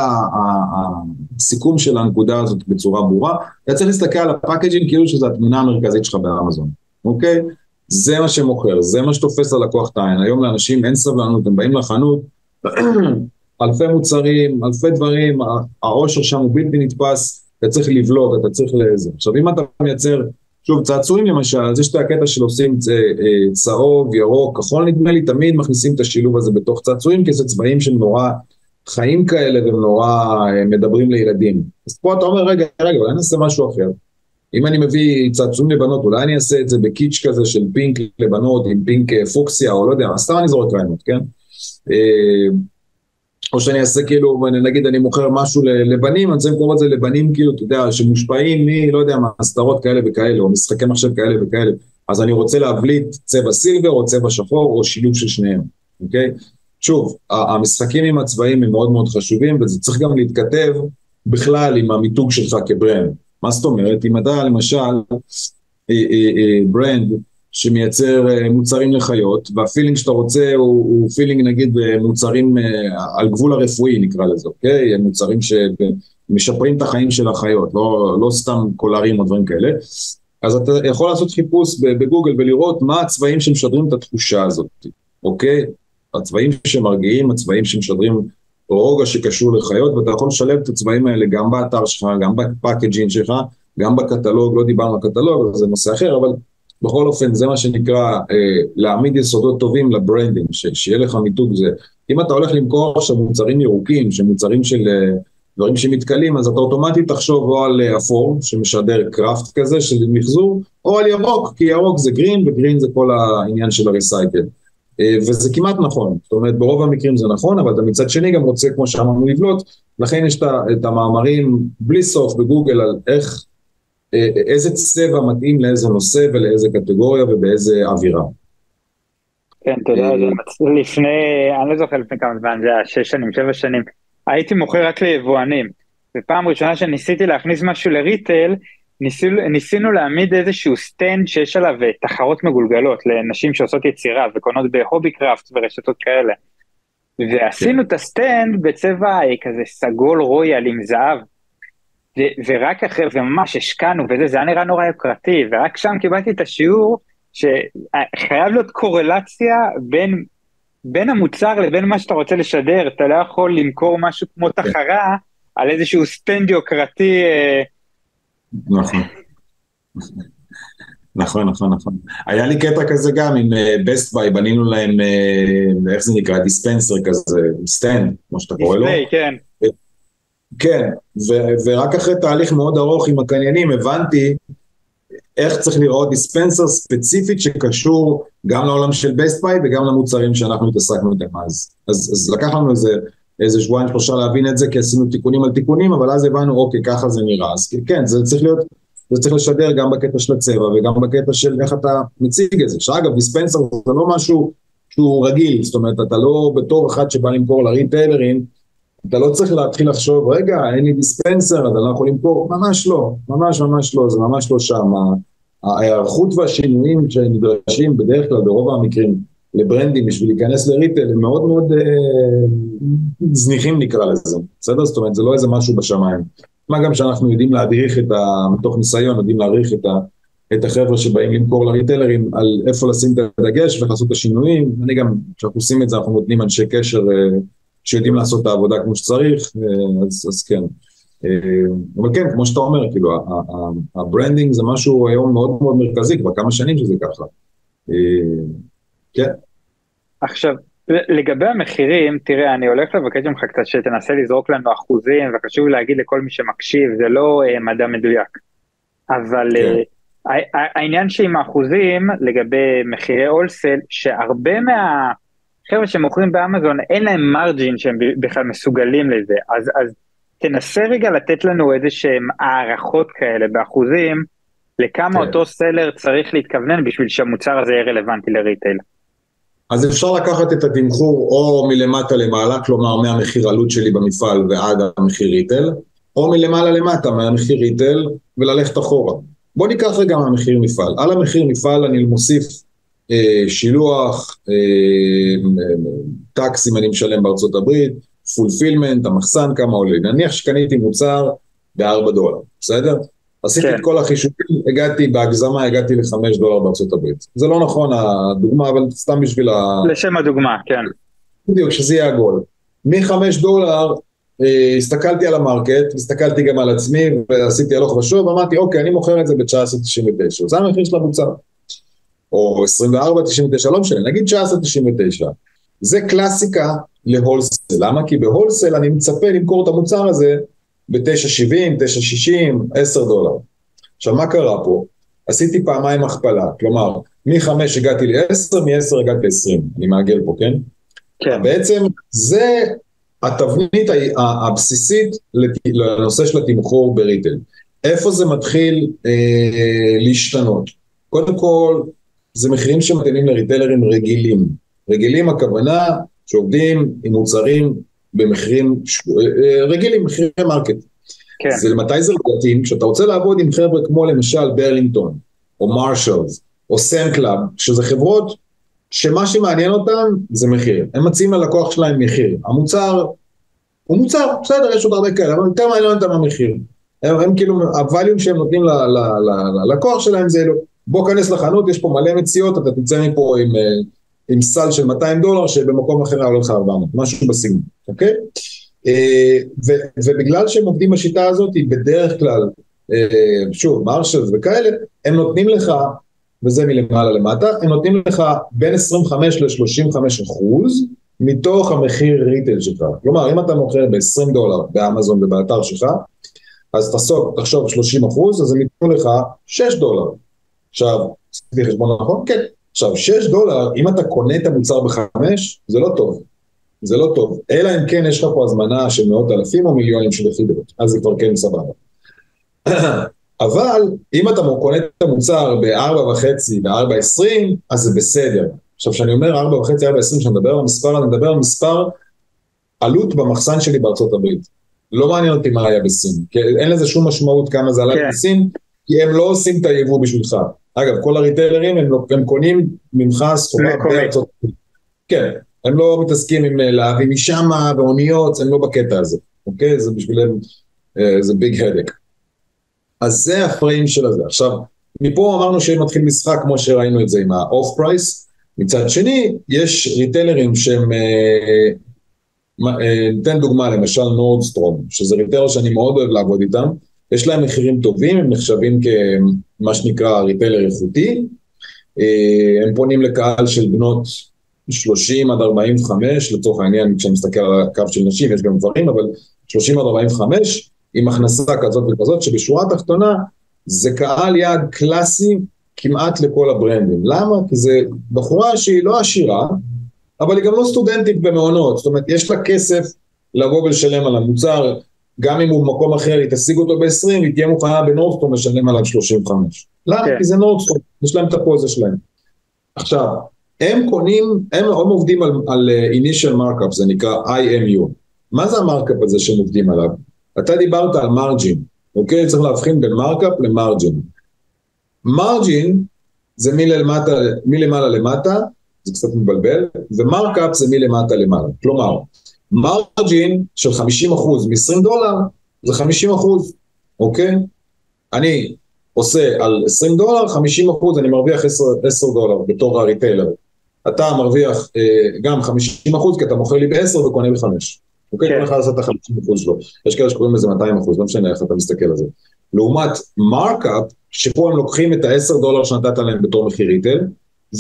הסיכום של הנקודה הזאת בצורה ברורה. אתה צריך להסתכל על ה packaging כאילו שזו התמונה המרכזית שלך באמזון, אוקיי? זה מה שמוכר, זה מה שתופס ללקוח את העין. היום לאנשים אין סבלנות, הם באים לחנות, [clears throat] אלפי מוצרים, אלפי דברים, העושר שם הוא בלתי נתפס, אתה צריך לבלוט, אתה צריך לזה. עכשיו אם אתה מייצר שוב, צעצועים למשל, אז יש את הקטע של עושים אה, צהוב, ירוק, כחול נדמה לי, תמיד מכניסים את השילוב הזה בתוך צעצועים, כי זה צבעים שהם נורא חיים כאלה והם נורא אה, מדברים לילדים. אז פה אתה אומר, רגע, רגע, אולי נעשה משהו אחר. אם אני מביא צעצועים לבנות, אולי אני אעשה את זה בקיץ' כזה של פינק לבנות, עם פינק אה, פוקסיה, או לא יודע, סתם אני זורק רעיונות, כן? או שאני אעשה כאילו, נגיד אני מוכר משהו לבנים, אני רוצה למכור את זה לבנים כאילו, אתה יודע, שמושפעים מ, לא יודע מה, הסדרות כאלה וכאלה, או משחקי מחשב כאלה וכאלה, אז אני רוצה להבליט צבע silver או צבע שחור, או שילוב של שניהם, אוקיי? שוב, המשחקים עם הצבעים הם מאוד מאוד חשובים, וזה צריך גם להתכתב בכלל עם המיתוג שלך כ brand. מה זאת אומרת? אם אתה למשל אה, אה, אה, brand שמייצר אה, מוצרים לחיות, וה feeling שאתה רוצה הוא, הוא feeling נגיד אה, מוצרים אה, על גבול הרפואי נקרא לזה, אוקיי? מוצרים שמשפרים את החיים של החיות, לא, לא סתם קולרים או דברים כאלה. אז אתה יכול לעשות חיפוש בגוגל ולראות מה הצבעים שמשדרים את התחושה הזאת, אוקיי? הצבעים שמרגיעים, הצבעים שמשדרים רוגע שקשור לחיות, ואתה יכול לשלב את הצבעים האלה גם באתר שלך, גם בפאקג'ין שלך, גם בקטלוג, לא דיברנו על קטלוג, זה נושא אחר, אבל בכל אופן, זה מה שנקרא אה, להעמיד יסודות טובים ל branding, שיהיה לך מיתוג זה. אם אתה הולך למכור עכשיו מוצרים ירוקים, שמוצרים של אה, דברים שמתכלים, אז אתה אוטומטית תחשוב או על אה, אפור, שמשדר kraft כזה של מחזור, או על ירוק, כי ירוק זה green, ו green זה כל העניין של ה recycle. אה, וזה כמעט נכון, זאת אומרת ברוב המקרים זה נכון, אבל אתה מצד שני גם רוצה, כמו שאמרנו, לבלוט, לכן יש את המאמרים בלי סוף בגוגל על איך איזה צבע מתאים לאיזה נושא ולאיזה קטגוריה ובאיזה אווירה. כן, אתה יודע, לפני, אני לא זוכר לפני כמה זמן, זה היה שש שנים, שבע שנים, הייתי מוכר רק ליבואנים. ופעם ראשונה שניסיתי להכניס משהו ל retail, ניסינו, ניסינו להעמיד איזשהו stand שיש עליו אה, תחרות מגולגלות לנשים שעושות יצירה וקונות ב Hobbycraft ורשתות כאלה. ועשינו כן. את ה stand בצבע אה, כזה סגול רויאל עם זהב. ורק אחרי, וממש השקענו וזה, זה היה נראה נורא יוקרתי, ורק שם קיבלתי את השיעור שחייב להיות קורלציה בין, בין המוצר לבין מה שאתה רוצה לשדר, אתה לא יכול למכור משהו כמו כן. תחרה על איזשהו stand יוקרתי. אה, נכון. נכון, נכון, נכון. היה לי קטע כזה גם עם Best uh, Buy, בנינו להם, uh, איך זה נקרא, dispenser כזה, סטנד, כמו שאתה קורא לו. display, כן. כן, ו- ורק אחרי תהליך מאוד ארוך עם הקניינים הבנתי איך צריך לראות dispenser ספציפית שקשור גם לעולם של Best Buy וגם למוצרים שאנחנו התעסקנו איתם אז. אז. אז לקח לנו איזה, איזה שבועיים שלושה להבין את זה כי עשינו תיקונים על תיקונים, אבל אז הבנו אוקיי ככה זה נראה. אז כן, זה צריך להיות, זה צריך לשדר גם בקטע של הצבע וגם בקטע של איך אתה מציג את זה. שאגב, dispenser זה לא משהו שהוא רגיל, זאת אומרת אתה לא בתור אחד שבא למכור לריטיילרים, אתה לא צריך להתחיל לחשוב, רגע, אין לי דיספנסר, אז אני לא יכול למכור, ממש לא, ממש ממש לא, זה ממש לא שם. ההיערכות והשינויים שנדרשים בדרך כלל, ברוב המקרים, לברנדים בשביל להיכנס לריטל, הם מאוד מאוד אה, זניחים נקרא לזה, בסדר? זאת אומרת, זה לא איזה משהו בשמיים. מה גם שאנחנו יודעים להדריך את ה... מתוך ניסיון, יודעים להעריך את, ה, את החבר'ה שבאים למכור לריטלרים על איפה לשים את הדגש ואיך לעשות את השינויים. אני גם, כשאנחנו עושים את זה, אנחנו נותנים אנשי קשר אה, שיודעים לעשות את העבודה כמו שצריך, אה, אז, אז כן. אה, אבל כן, כמו שאתה אומר, כאילו, ה branding זה משהו היום מאוד מאוד מרכזי, כבר כמה שנים שזה ככה. אה, כן. עכשיו, לגבי המחירים, תראה, אני הולך לבקש ממך קצת שתנסה לזרוק לנו אחוזים, וחשוב להגיד לכל מי שמקשיב, זה לא אה, מדע מדויק. אבל כן. uh, העניין שעם האחוזים, לגבי מחירי הולסל, שהרבה מהחבר'ה שמוכרים באמזון, אין להם מרג'ין שהם בכלל מסוגלים לזה. אז, אז תנסה רגע לתת לנו איזה שהם הערכות כאלה באחוזים, לכמה כן. אותו סלר צריך להתכוונן בשביל שהמוצר הזה יהיה רלוונטי לריטייל. אז אפשר לקחת את התמחור או מלמטה למעלה, כלומר מהמחיר עלות שלי במפעל ועד המחיר ריטל, או מלמעלה למטה מהמחיר ריטל וללכת אחורה. בוא ניקח רגע מהמחיר מפעל. על המחיר מפעל אני מוסיף שילוח, אה, טקס אם אני משלם בארצות הברית, פולפילמנט, המחסן כמה עולה. נניח שקניתי מוצר ב-4 דולר, בסדר? עשיתי כן. את כל החישובים, הגעתי בהגזמה, הגעתי לחמש דולר בארצות הברית. זה לא נכון הדוגמה, אבל סתם בשביל ה... לשם הדוגמה, כן. בדיוק, שזה יהיה עגול. מחמש דולר אה, הסתכלתי על המרקט, הסתכלתי גם על עצמי ועשיתי הלוך ושוב, ואמרתי אוקיי, אני מוכר את זה ב-19.99, זה המחיר של המוצר. או 24.99, לא משנה, נגיד 19.99. זה קלאסיקה להולסל, למה? כי בהולסל אני מצפה למכור את המוצר הזה ב-9.70, 9.60, 10 דולר. עכשיו, מה קרה פה? עשיתי פעמיים הכפלה, כלומר, מ-5 הגעתי ל-10, מ-10 הגעתי ל-20, אני מעגל פה, כן? כן. בעצם זה התבנית הבסיסית לנושא של התמחור ב retail. איפה זה מתחיל אה, להשתנות? קודם כל, זה מחירים שמתאימים לריטלרים רגילים. רגילים הכוונה שעובדים עם מוצרים במחירים אה, רגילים, מחירי market. כן. זה מתי זה מתאים? כשאתה רוצה לעבוד עם חבר'ה כמו למשל Burlington, או Marshalls, או Sam's Club, שזה חברות שמה שמעניין אותם זה מחיר. הם מציעים ללקוח שלהם מחיר. המוצר הוא מוצר, בסדר, יש עוד הרבה כאלה, אבל יותר מעניין אותם המחיר. הם, הם כאילו, ה value שהם נותנים ללקוח שלהם זה, בוא כנס לחנות, יש פה מלא מציאות, אתה תצא מפה עם... אה, עם סל של 200 דולר שבמקום אחר היה עולה לך 400, משהו בסגנון, אוקיי? אה, ובגלל שהם עובדים בשיטה הזאת, בדרך כלל, אה, שוב, מרשלס וכאלה, הם נותנים לך, וזה מלמעלה למטה, הם נותנים לך בין 25 ל-35 אחוז מתוך המחיר ריטל שלך. כלומר, אם אתה מוכר ב-20 דולר באמזון ובאתר שלך, אז תחשוב 30 אחוז, אז הם ייתנו לך 6 דולר. עכשיו, עשיתי חשבון נכון? כן. עכשיו, 6 דולר, אם אתה קונה את המוצר בחמש, זה לא טוב. זה לא טוב. אלא אם כן יש לך פה הזמנה של מאות אלפים או מיליונים של יחידות, אז זה כבר כן סבבה. [clears throat] אבל אם אתה קונה את המוצר ב-4.5, ב-4.20, אז זה בסדר. עכשיו, כשאני אומר 4.5, 4.20, כשאני מדבר על המספר, אני מדבר על מספר עלות במחסן שלי בארצות הברית. לא מעניין אותי מה היה בסין, כי אין לזה שום משמעות כמה זה עלה כן. בסין, כי הם לא עושים את היבוא בשבילך. אגב, כל הריטיילרים הם, לא, הם קונים ממך סחורה בארצות הברית. כן, הם לא מתעסקים עם אה, להביא משם ואוניות, הם לא בקטע הזה, אוקיי? זה בשבילם, אה, זה big headache. אז זה ה frame של הזה. עכשיו, מפה אמרנו שמתחיל משחק כמו שראינו את זה עם ה off price. מצד שני, יש ריטיילרים שהם, אה, אה, ניתן דוגמה, למשל Nordstrom, שזה retailer שאני מאוד אוהב לעבוד איתם, יש להם מחירים טובים, הם נחשבים כמה שנקרא retailer איכותי, אה, הם פונים לקהל של בנות 30 עד 45, לצורך העניין, כשאני מסתכל על הקו של נשים, יש גם גברים, אבל 30 עד 45, עם הכנסה כזאת וכזאת, שבשורה התחתונה זה קהל יעד קלאסי כמעט לכל הברנדים. למה? כי זה בחורה שהיא לא עשירה, אבל היא גם לא סטודנטית במעונות, זאת אומרת, יש לה כסף לבוא ולשלם על המוצר, גם אם הוא במקום אחר, היא תשיג אותו ב-20, היא תהיה מוכנה בנורדסטרום לשלם עליו 35. למה? כן. כי זה נורדסטרום, יש להם את הפוזה שלהם. עכשיו, הם קונים, הם, הם עובדים על, על אה, initial markup, זה נקרא IMU. מה זה ה markup הזה שהם עובדים עליו? אתה דיברת על margin, אוקיי? צריך להבחין בין markup ל margin. margin זה מלמטה, מלמעלה למטה, זה קצת מבלבל, ו markup זה מלמטה למעלה. כלומר, margin של 50% מ-20 דולר זה 50%, אוקיי? אני עושה על 20 דולר, 50% אני מרוויח 10, 10 דולר בתור הריטיילר. אתה מרוויח אה, גם 50% כי אתה מוכר לי ב-10 וקונה ב-5. אוקיי? כן. כל אחד עושה את ה-50% שלו. יש כאלה שקוראים לזה 200%, לא משנה איך אתה מסתכל על זה. לעומת מרקאפ, שפה הם לוקחים את ה-10 דולר שנתת להם בתור מחיר ריטל,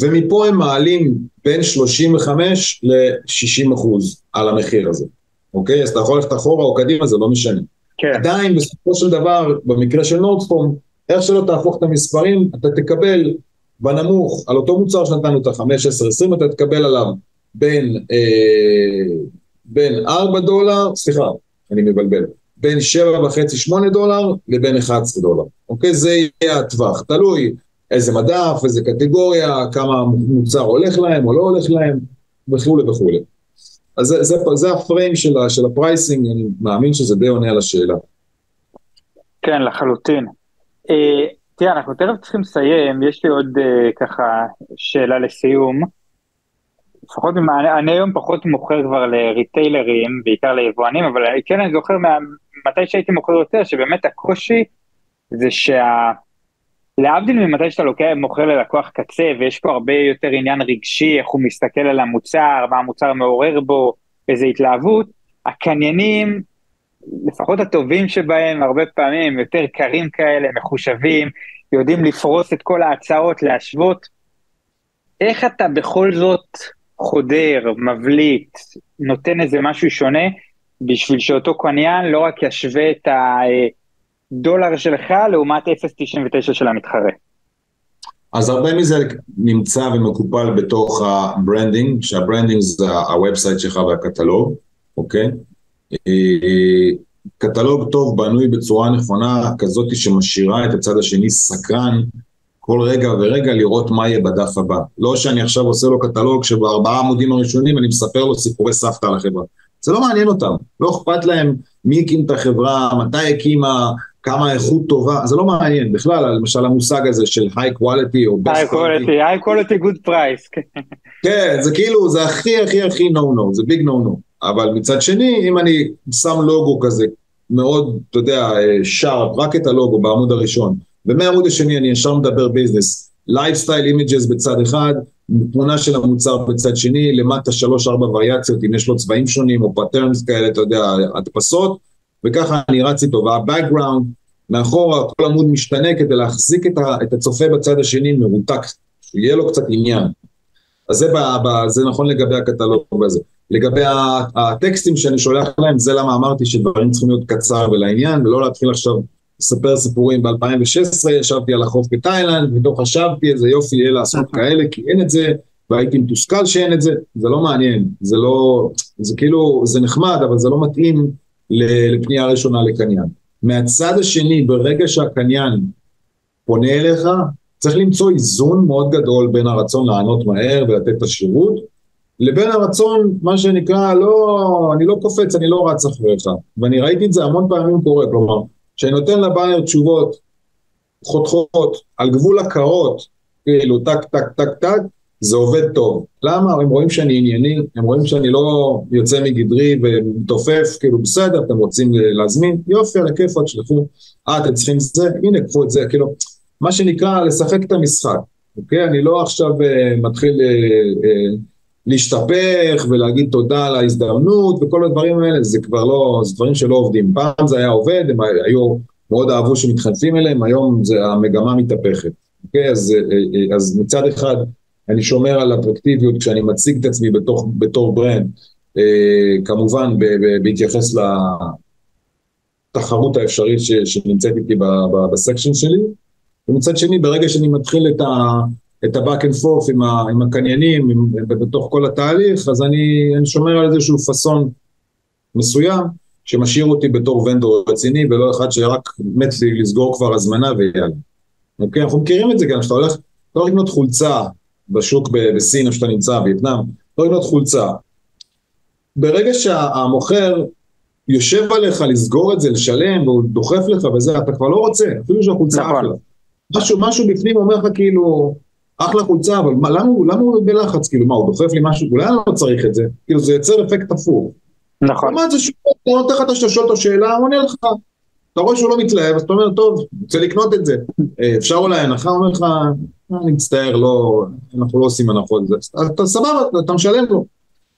ומפה הם מעלים בין 35 ל-60 אחוז על המחיר הזה, אוקיי? אז אתה יכול ללכת אחורה או קדימה, זה לא משנה. כן. עדיין, בסופו של דבר, במקרה של נורדסטרום, איך שלא תהפוך את המספרים, אתה תקבל בנמוך, על אותו מוצר שנתנו את ה-5, 10, 20, אתה תקבל עליו בין, אה, בין 4 דולר, סליחה, אני מבלבל, בין 7.5-8 דולר לבין 11 דולר, אוקיי? זה יהיה הטווח, תלוי איזה מדף, איזה קטגוריה, כמה מוצר הולך להם או לא הולך להם, וכולי וכולי. אז זה, זה, זה ה frame של, של ה pricing, אני מאמין שזה די עונה על השאלה. כן, לחלוטין. אה, תראה, אנחנו תכף צריכים לסיים, יש לי עוד אה, ככה שאלה לסיום. לפחות, אני היום פחות מוכר כבר לריטיילרים, בעיקר ליבואנים, אבל כן אני זוכר מה, מתי שהייתי מוכר יותר, שבאמת הקושי זה שה... להבדיל ממתי שאתה לוקח, מוכר ללקוח קצה, ויש פה הרבה יותר עניין רגשי, איך הוא מסתכל על המוצר, מה המוצר מעורר בו, איזה התלהבות, הקניינים, לפחות הטובים שבהם, הרבה פעמים יותר קרים כאלה, מחושבים, יודעים לפרוס את כל ההצעות, להשוות. איך אתה בכל זאת חודר, מבליט, נותן איזה משהו שונה, בשביל שאותו קניין לא רק ישווה את הדולר שלך לעומת 0.99 של המתחרה. אז הרבה מזה נמצא ומקופל בתוך ה branding, שה branding זה ה website שלך והקטלוג, אוקיי? אה, קטלוג טוב בנוי בצורה נכונה, כזאת שמשאירה את הצד השני סקרן כל רגע ורגע לראות מה יהיה בדף הבא. לא שאני עכשיו עושה לו קטלוג שבארבעה עמודים הראשונים אני מספר לו סיפורי סבתא על החברה. זה לא מעניין אותם, לא אכפת להם מי הקים את החברה, מתי הקימה, כמה איכות טובה, זה לא מעניין, בכלל, למשל המושג הזה של high quality או best high quality, high quality good price. כן, זה כאילו, זה הכי הכי הכי no no, זה big no no. אבל מצד שני, אם אני שם לוגו כזה, מאוד, אתה יודע, sharp, רק את הלוגו בעמוד הראשון, ומהעמוד השני אני ישר מדבר business, lifestyle images בצד אחד, תמונה של המוצר בצד שני, למטה שלוש-ארבע וריאציות, אם יש לו צבעים שונים או patterns כאלה, אתה יודע, הדפסות, וככה אני רץ איתו, וה background, מאחורה כל עמוד משתנה כדי להחזיק את, ה, את הצופה בצד השני מרותק, שיהיה לו קצת עניין. אז זה, ב, ב, זה נכון לגבי הקטלוג הזה. לגבי הטקסטים שאני שולח להם, זה למה אמרתי שדברים צריכים להיות קצר ולעניין, ולא להתחיל עכשיו לספר סיפורים. ב-2016 ישבתי על החוף בתאילנד, ופתאום חשבתי איזה יופי יהיה לעשות אוקיי. כאלה, כי אין את זה, והייתי מתוסכל שאין את זה, זה לא מעניין, זה לא, זה כאילו, זה נחמד, אבל זה לא מתאים לפנייה ראשונה לקניין. מהצד השני, ברגע שהקניין פונה אליך, צריך למצוא איזון מאוד גדול בין הרצון לענות מהר ולתת את השירות, לבין הרצון, מה שנקרא, לא, אני לא קופץ, אני לא רץ אחריך. ואני ראיתי את זה המון פעמים קורה, כלומר, כשאני נותן לבייר תשובות חותכות על גבול הקרות, כאילו טק טק טק טק, זה עובד טוב. למה? הם רואים שאני ענייני, הם רואים שאני לא יוצא מגדרי ומתופף, כאילו בסדר, אתם רוצים להזמין, יופי, על הכיפות, תשלחו, אה, אתם צריכים זה, הנה, קחו את זה, כאילו, מה שנקרא, לשחק את המשחק, אוקיי? אני לא עכשיו uh, מתחיל... Uh, uh, להשתפך ולהגיד תודה על ההזדמנות וכל הדברים האלה, זה כבר לא, זה דברים שלא עובדים. פעם זה היה עובד, הם היו, מאוד אהבו שמתחנפים אליהם, היום זה, המגמה מתהפכת. אוקיי? אז, אה, אה, אז מצד אחד אני שומר על אטרקטיביות כשאני מציג את עצמי בתוך, בתור ברנד, אה, כמובן בהתייחס לתחרות האפשרית ש, שנמצאת איתי בסקשן שלי, ומצד שני ברגע שאני מתחיל את ה... את ה-back and forth עם, ה, עם הקניינים, עם, בתוך כל התהליך, אז אני, אני שומר על איזשהו פאסון מסוים, שמשאיר אותי בתור ונדור רציני, ולא אחד שרק מת לי לסגור כבר הזמנה ויאללה. אוקיי? אנחנו מכירים את זה גם, שאתה הולך, לא לקנות חולצה בשוק בסין, איפה שאתה נמצא, וייטנאם, לא לקנות חולצה. ברגע שהמוכר יושב עליך לסגור את זה, לשלם, והוא דוחף לך וזה, אתה כבר לא רוצה, אפילו שהחולצה נכון. אחלה. משהו, משהו בפנים אומר לך כאילו, אחלה חולצה, אבל מה, למה, למה הוא בלחץ? כאילו, מה, הוא דוחף לי משהו? אולי אני לא צריך את זה. כאילו, זה יוצר אפקט הפוך. נכון. לעומת זה שהוא נותן לך שאתה שואל אותו שאלה, הוא עונה לך. אתה רואה שהוא לא מתלהב, אז אתה אומר, טוב, רוצה לקנות את זה. [laughs] אה, אפשר אולי הנחה? אומר לך, אה, אני מצטער, לא, אנחנו לא עושים הנחות. אתה סבבה, אתה משלם לו.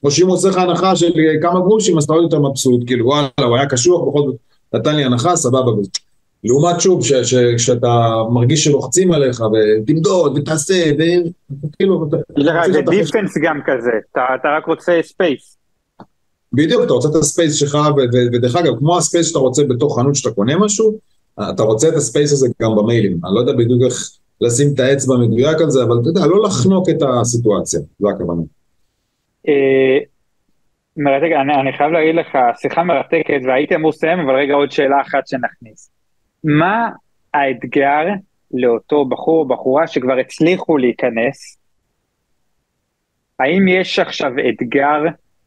או שאם הוא עושה לך הנחה של כמה גרושים, אז אתה עוד יותר מבסוט, כאילו, וואלה, הוא היה קשוח, בכל זאת נתן לי הנחה, סבבה. לעומת שוב, כשאתה מרגיש שלוחצים עליך, ותמדוד, ותעשה, וכאילו... זה defense גם כזה, אתה רק רוצה space. בדיוק, אתה רוצה את ה space שלך, ודרך אגב, כמו ה space שאתה רוצה בתוך חנות שאתה קונה משהו, אתה רוצה את ה space הזה גם במיילים. אני לא יודע בדיוק איך לשים את האצבע המדויק על זה, אבל אתה יודע, לא לחנוק את הסיטואציה, זו הכוונה. אה, מרתק, אני, אני חייב להגיד לך, שיחה מרתקת, והייתי אמור לסיים, אבל רגע עוד שאלה אחת שנכניס. מה האתגר לאותו בחור או בחורה שכבר הצליחו להיכנס? האם יש עכשיו אתגר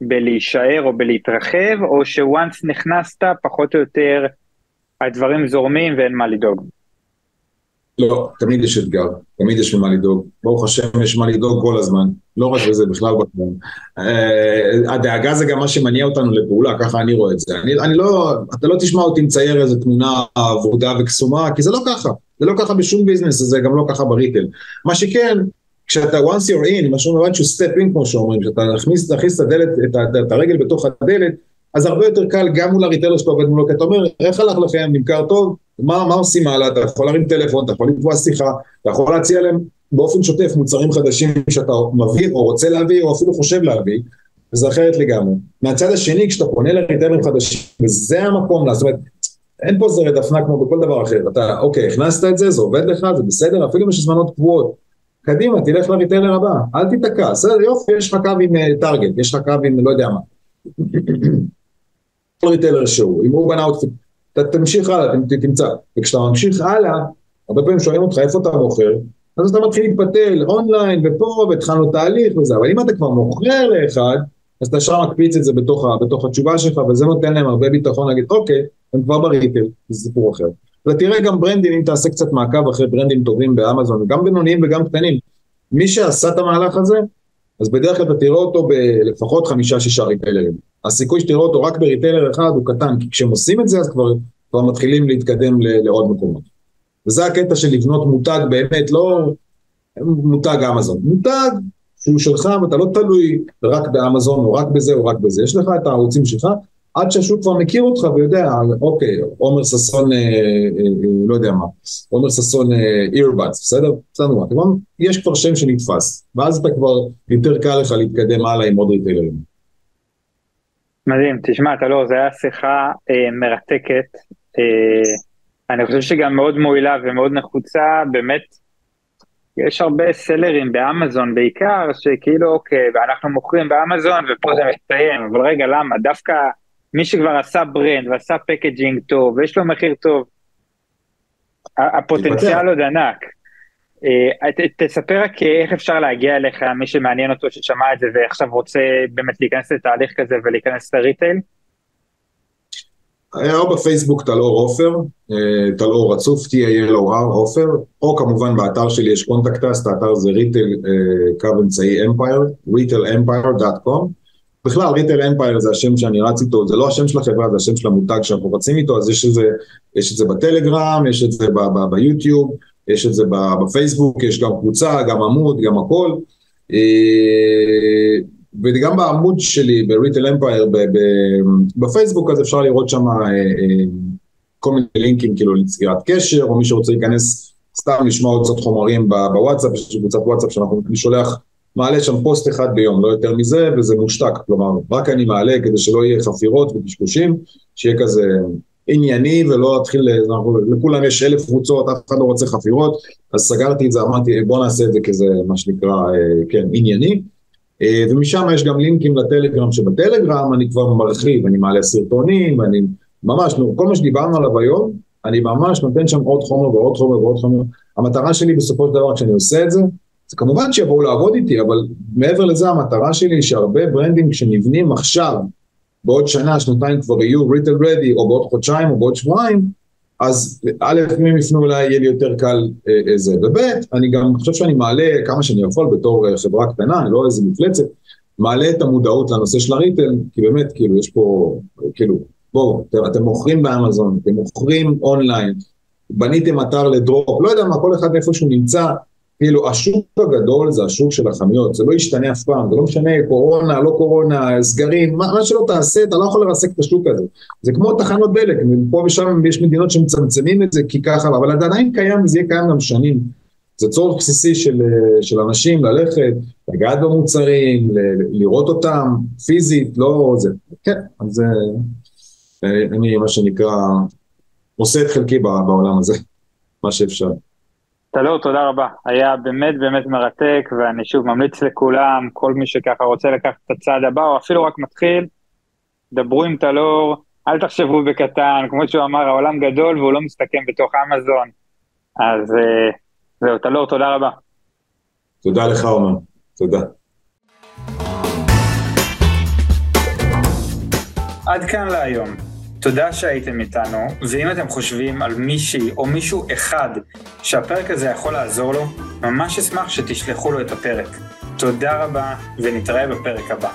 בלהישאר או בלהתרחב, או שוואנס נכנסת, פחות או יותר הדברים זורמים ואין מה לדאוג? לא, תמיד יש אתגר, תמיד יש ממה לדאוג. ברוך השם, יש מה לדאוג כל הזמן. לא רק בזה, בכלל בחיים. Uh, הדאגה זה גם מה שמניע אותנו לפעולה, ככה אני רואה את זה. אני, אני לא, אתה לא תשמע אותי מצייר איזה תמונה ורודה וקסומה, כי זה לא ככה. זה לא ככה בשום ביזנס, זה גם לא ככה בריטל. מה שכן, כשאתה once you're in, מה שאומרים, once you step in, כמו שאומרים, כשאתה נכניס, תכניס את הדלת, את, את הרגל בתוך הדלת, אז הרבה יותר קל גם מול הריטלר שאתה עובד מולו, כי אתה אומר, איך הלך לכם, נמכר טוב, מה, מה עושים הלאה, אתה יכול להרים טלפון, אתה יכול לקבוע שיחה, אתה יכול להציע להם באופן שוטף מוצרים חדשים שאתה מביא או רוצה להביא או אפילו חושב להביא, וזה אחרת לגמרי. מהצד השני, כשאתה פונה לריטלרים חדשים, וזה המקום, זאת אומרת, אין פה זרד אופנה כמו בכל דבר אחר, אתה, אוקיי, הכנסת את זה, זה עובד לך, זה בסדר, אפילו אם יש זמנות קבועות, קדימה, תלך לריטיילר הבא, אל תיתקע, בסדר, יופי, יש לך קו עם טארגט, אה, יש לך קו עם לא יודע מה. [clears throat] כל retailer שהוא, עם Urban Outfitters, אתה תמשיך הלאה, תמצא. וכשאתה ממשיך הלאה, הרבה פעמים שואלים אותך איפה אתה מוכר, אז אתה מתחיל להתפתל אונליין ופה, והתחלנו תהליך וזה, אבל אם אתה כבר מוכר לאחד, אז אתה ישר מקפיץ את זה בתוך, בתוך התשובה שלך, וזה נותן להם הרבה ביטחון להגיד, אוקיי, הם כבר ב retail, זה סיפור אחר. ותראה גם ברנדים, אם תעשה קצת מעקב אחרי ברנדים טובים באמזון, גם בינוניים וגם קטנים, מי שעשה את המהלך הזה, אז בדרך כלל אתה תראה אותו בלפחות חמישה-שישה ריטיילרים. הסיכוי שתראה אותו רק בריטיילר אחד הוא קטן, כי כשהם עושים את זה אז כבר, כבר מתחילים להתקדם לעוד מקומות. וזה הקטע של לבנות מותג באמת, לא מותג אמזון, מותג שהוא שלך ואתה לא תלוי רק באמזון או רק בזה או רק בזה, יש לך את הערוצים שלך, עד שהשוק כבר מכיר אותך ויודע, אוקיי, עומר ששון, אה, אה, אה, לא יודע מה, עומר ששון אירבאץ, בסדר? בסדר, כלומר, יש כבר שם שנתפס, ואז אתה כבר, יותר קל לך להתקדם הלאה עם עוד ריטיילרים. מדהים, תשמע, אתה לא, זו הייתה שיחה אה, מרתקת, אה, אני חושב שגם מאוד מועילה ומאוד נחוצה, באמת, יש הרבה סלרים באמזון בעיקר, שכאילו אוקיי, ואנחנו מוכרים באמזון ופה זה מסתיים, אבל רגע, למה? דווקא מי שכבר עשה brand ועשה packaging טוב ויש לו מחיר טוב, הפוטנציאל עוד ענק. אה, תספר רק איך אפשר להגיע אליך, מי שמעניין אותו ששמע את זה ועכשיו רוצה באמת להיכנס לתהליך כזה ולהיכנס ל retail. או בפייסבוק טלאור עופר, אה, טלאור רצוף, T-A-L-O-R עופר, או כמובן באתר שלי יש contacts, האתר זה retail אה, קו אמצעי empire, retailempire.com. בכלל Retail Empire זה השם שאני רץ איתו, זה לא השם של החברה, זה השם של המותג שאנחנו רצים איתו, אז יש את זה, יש את זה בטלגרם, יש את זה ביוטיוב, יש את זה בפייסבוק, יש גם קבוצה, גם עמוד, גם הכל. אה, וגם בעמוד שלי בריטל אמפייר בפייסבוק, אז אפשר לראות שם אה, אה, כל מיני לינקים כאילו לסגירת קשר, או מי שרוצה להיכנס סתם לשמוע עוד קצת חומרים בוואטסאפ, יש קבוצת וואטסאפ שאנחנו, אני שולח מעלה שם פוסט אחד ביום, לא יותר מזה, וזה מושתק, כלומר, רק אני מעלה כדי שלא יהיה חפירות וקשקושים, שיהיה כזה ענייני ולא אתחיל, לכולם יש אלף קבוצות, אף אחד לא רוצה חפירות, אז סגרתי את זה, אמרתי בוא נעשה את זה כזה, מה שנקרא, אה, כן, ענייני. אה, ומשם יש גם לינקים לטלגרם, שבטלגרם אני כבר מרחיב, אני מעלה סרטונים, אני ממש, כל מה שדיברנו עליו היום, אני ממש נותן שם עוד חומר ועוד חומר ועוד חומר. המטרה שלי בסופו של דבר, כשאני עושה את זה, זה כמובן שיבואו לעבוד איתי, אבל מעבר לזה המטרה שלי היא שהרבה ברנדים שנבנים עכשיו, בעוד שנה, שנתיים כבר יהיו ריטל רדי, או בעוד חודשיים או בעוד שבועיים, אז א', אם הם יפנו אליי, יהיה לי יותר קל אה, זה. וב', אני גם חושב שאני מעלה כמה שאני יכול בתור אה, חברה קטנה, לא איזה מפלצת, מעלה את המודעות לנושא של הריטל, כי באמת, כאילו, יש פה, כאילו, בואו, אתם, אתם מוכרים באמזון, אתם מוכרים אונליין, בניתם אתר לדרופ, לא יודע מה, כל אחד איפה שהוא נמצא, כאילו, השוק הגדול זה השוק של החנויות, זה לא ישתנה אף פעם, זה לא משנה קורונה, לא קורונה, סגרים, מה, מה שלא תעשה, אתה לא יכול לרסק את השוק הזה. זה כמו תחנות דלק, פה ושם יש מדינות שמצמצמים את זה כי ככה, אבל זה עדיין קיים וזה יהיה קיים גם שנים. זה צורך בסיסי של, של אנשים ללכת, לגעת במוצרים, ל, לראות אותם פיזית, לא זה. כן, אז אני מה שנקרא עושה את חלקי בעולם הזה, מה שאפשר. טלור, תודה רבה. היה באמת באמת מרתק, ואני שוב ממליץ לכולם, כל מי שככה רוצה לקחת את הצעד הבא, או אפילו רק מתחיל, דברו עם טלור, אל תחשבו בקטן, כמו שהוא אמר, העולם גדול והוא לא מסתכם בתוך אמזון. אז uh, זהו, טלור, תודה רבה. תודה לך, עומר. תודה. עד כאן להיום. תודה שהייתם איתנו, ואם אתם חושבים על מישהי או מישהו אחד שהפרק הזה יכול לעזור לו, ממש אשמח שתשלחו לו את הפרק. תודה רבה, ונתראה בפרק הבא.